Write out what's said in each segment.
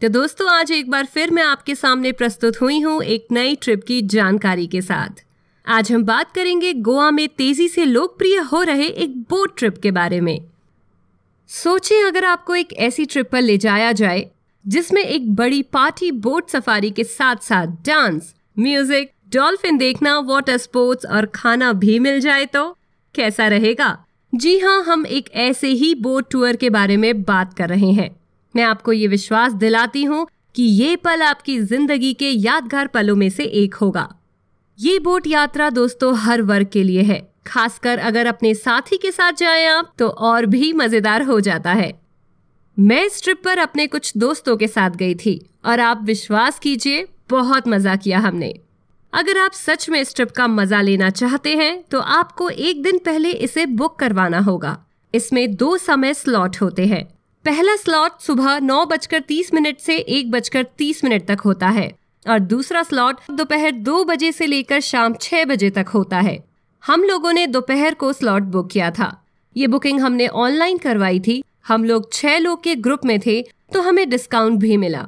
तो दोस्तों, आज एक बार फिर मैं आपके सामने प्रस्तुत हुई हूँ एक नई ट्रिप की जानकारी के साथ। आज हम बात करेंगे गोवा में तेज़ी से लोकप्रिय हो रहे एक बोट ट्रिप के बारे में। सोचिए अगर आपको एक ऐसी ट्रिप पर ले जाया जाए, जिसमें एक बड़ी पार्टी, बोट सफारी के साथ साथ डांस, म्यूज़िक, डॉल्फिन देखना, वाटर स्पोर्ट्स और खाना भी मिल जाए तो कैसा रहेगा? जी हाँ हम एक ऐसे ही बोट टूर के बारे में बात कर रहे हैं। मैं आपको ये विश्वास दिलाती हूँ कि ये पल आपकी ज़िंदगी के यादगार पलों में से एक होगा। ये बोट यात्रा दोस्तों हर वर्ग के लिए है। खासकर अगर अपने साथी के साथ जाएँ आप तो और भी मज़ेदार हो जाता है। मैं इस ट्रिप पर अपने कुछ दोस्तों के साथ गई थी, और आप विश्वास कीजिए, बहुत मज़ा किया हमने। अगर आप सच में इस ट्रिप का मज़ा लेना चाहते हैं तो आपको एक दिन पहले इसे बुक करवाना होगा। इसमें दो समय स्लॉट होते हैं। पहला स्लॉट सुबह नौ बजकर तीस मिनट से एक बजकर तीस मिनट तक होता है और दूसरा स्लॉट दोपहर दो बजे से लेकर शाम छह बजे तक होता है। हम लोगों ने दोपहर को स्लॉट बुक किया था। ये बुकिंग हमने ऑनलाइन करवाई थी। हम लोग छह लोग के ग्रुप में थे तो हमें डिस्काउंट भी मिला।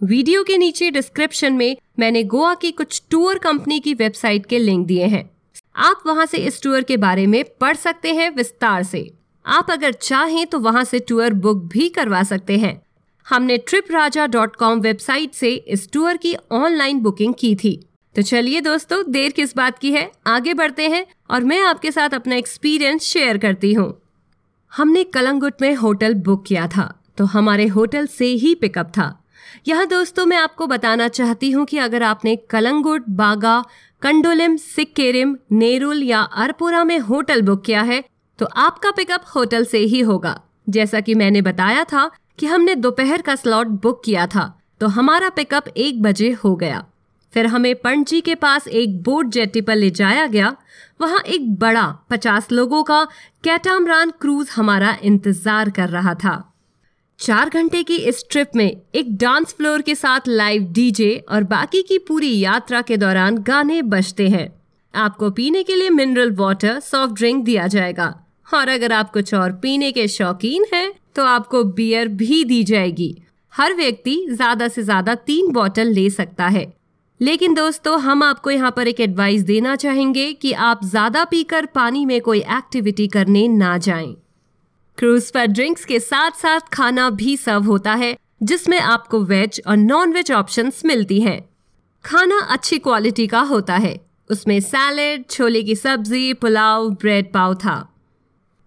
वीडियो के नीचे डिस्क्रिप्शन में मैंने गोवा की कुछ टूर कंपनी की वेबसाइट के लिंक दिए हैं। आप वहाँ से इस टूर के बारे में पढ़ सकते हैं विस्तार से। आप अगर चाहें तो वहाँ से टूर बुक भी करवा सकते हैं। हमने trip Raja dot com website से इस टूर की ऑनलाइन बुकिंग की थी। तो चलिए दोस्तों, देर किस बात की है? आगे बढ़ते हैं और मैं आपके साथ अपना एक्सपीरियंस शेयर करती हूँ। हमने कलंगुट में होटल बुक किया था तो हमारे होटल से ही पिकअप था। यहाँ दोस्तों, मैं आपको बताना चाहती हूँ कि अगर आपने कलंगुट, बागा, कंडोलिम, सिक्केरिम, नेरुल या अरपुरा में होटल बुक किया है तो आपका पिकअप होटल से ही होगा। जैसा कि मैंने बताया था कि हमने दोपहर का स्लॉट बुक किया था तो हमारा पिकअप एक बजे हो गया। फिर हमें पणजी के पास एक बोट जेटी पर ले जाया गया। वहाँ एक बड़ा पचास लोगों का कैटामरान क्रूज हमारा इंतज़ार कर रहा था। चार घंटे की इस ट्रिप में एक डांस फ्लोर के साथ लाइव डीजे और बाकी की पूरी यात्रा के दौरान गाने बजते हैं। आपको पीने के लिए मिनरल वाटर सॉफ्ट ड्रिंक दिया जाएगा। और अगर आप कुछ और पीने के शौकीन हैं तो आपको बियर भी दी जाएगी हर व्यक्ति ज़्यादा से ज़्यादा तीन बॉटल ले सकता है लेकिन दोस्तों, हम आपको यहाँ पर एक एडवाइस देना चाहेंगे कि आप ज़्यादा पीकर पानी में कोई एक्टिविटी करने ना जाएँ। क्रूज पर ड्रिंक्स के साथ साथ खाना भी सर्व होता है, जिसमें आपको वेज और नॉन वेज ऑप्शंस मिलती हैं। खाना अच्छी क्वालिटी का होता है उसमें सैलेड छोले की सब्ज़ी, पुलाव ब्रेड पाव था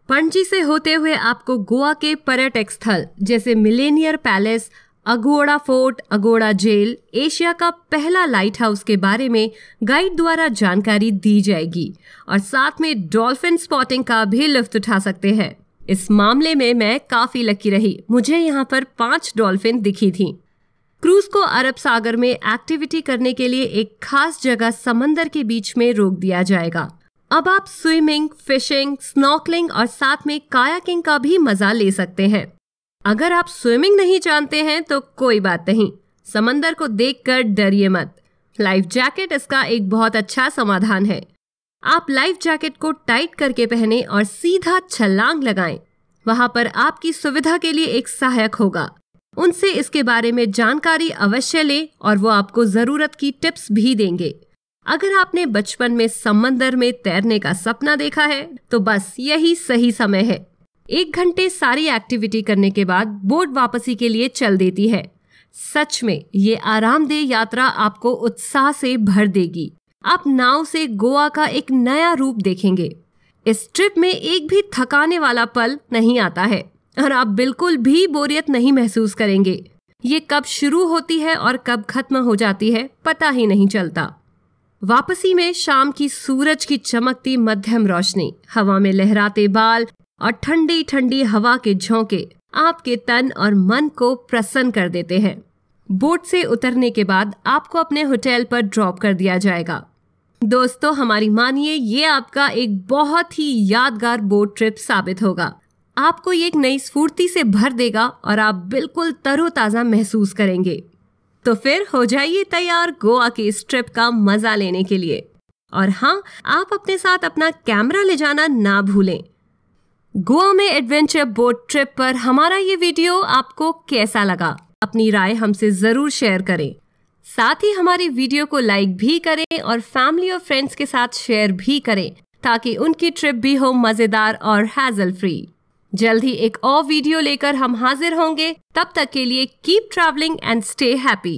पणजी से होते हुए आपको गोवा के पर्यटक स्थल, जैसे millionaire palace, Aguada fort, Aguada jail, Asia का पहला लाइट हाउस के बारे में गाइड द्वारा जानकारी दी जाएगी। और साथ में डॉल्फिन स्पॉटिंग का भी लुफ्त उठा सकते हैं। इस मामले में मैं काफ़ी लकी रही। मुझे यहाँ पर पाँच डॉल्फिन दिखी थी। क्रूज को अरब सागर में एक्टिविटी करने के लिए एक खास जगह समंदर के बीच में रोक दिया जाएगा। अब आप स्विमिंग फिशिंग स्नॉकलिंग और साथ में कायाकिंग का भी मज़ा ले सकते हैं। अगर आप स्विमिंग नहीं जानते हैं तो कोई बात नहीं। समंदर को देखकर डरिए मत। लाइफ जैकेट इसका एक बहुत अच्छा समाधान है। आप लाइफ जैकेट को टाइट करके पहने और सीधा छलांग लगाएँ। वहाँ पर आपकी सुविधा के लिए एक सहायक होगा। उनसे इसके बारे में जानकारी अवश्य ले और वो आपको ज़रूरत की टिप्स भी देंगे। अगर आपने बचपन में समंदर में तैरने का सपना देखा है तो बस यही सही समय है। एक घंटे सारी एक्टिविटी करने के बाद बोट वापसी के लिए चल देती है। सच में, ये आरामदेह यात्रा आपको उत्साह से भर देगी। आप नाव से गोवा का एक नया रूप देखेंगे। इस ट्रिप में एक भी थकाने वाला पल नहीं आता है, और आप बिल्कुल भी बोरियत नहीं महसूस करेंगे। ये कब शुरू होती है और कब खत्म हो जाती है, पता ही नहीं चलता। वापसी में शाम की सूरज की चमकती मध्यम रोशनी, हवा में लहराते बाल और ठंडी ठंडी हवा के झोंके आपके तन और मन को प्रसन्न कर देते हैं। बोट से उतरने के बाद आपको अपने होटल पर ड्रॉप कर दिया जाएगा। दोस्तों, हमारी मानिए, ये आपका एक बहुत ही यादगार बोट ट्रिप साबित होगा। आपको ये एक नई स्फूर्ति से भर देगा और आप बिल्कुल तरोताजा महसूस करेंगे। तो फिर हो जाइए तैयार गोवा की इस ट्रिप का मज़ा लेने के लिए। और हाँ आप अपने साथ अपना कैमरा ले जाना ना भूलें। गोवा में एडवेंचर बोट ट्रिप पर हमारा ये वीडियो आपको कैसा लगा? अपनी राय हमसे ज़रूर शेयर करें। साथ ही हमारी वीडियो को लाइक भी करें और फैमिली और फ्रेंड्स के साथ शेयर भी करें, ताकि उनकी ट्रिप भी हो मज़ेदार और हैजल फ्री जल्द ही एक और वीडियो लेकर हम हाजिर होंगे। तब तक के लिए keep travelling and stay happy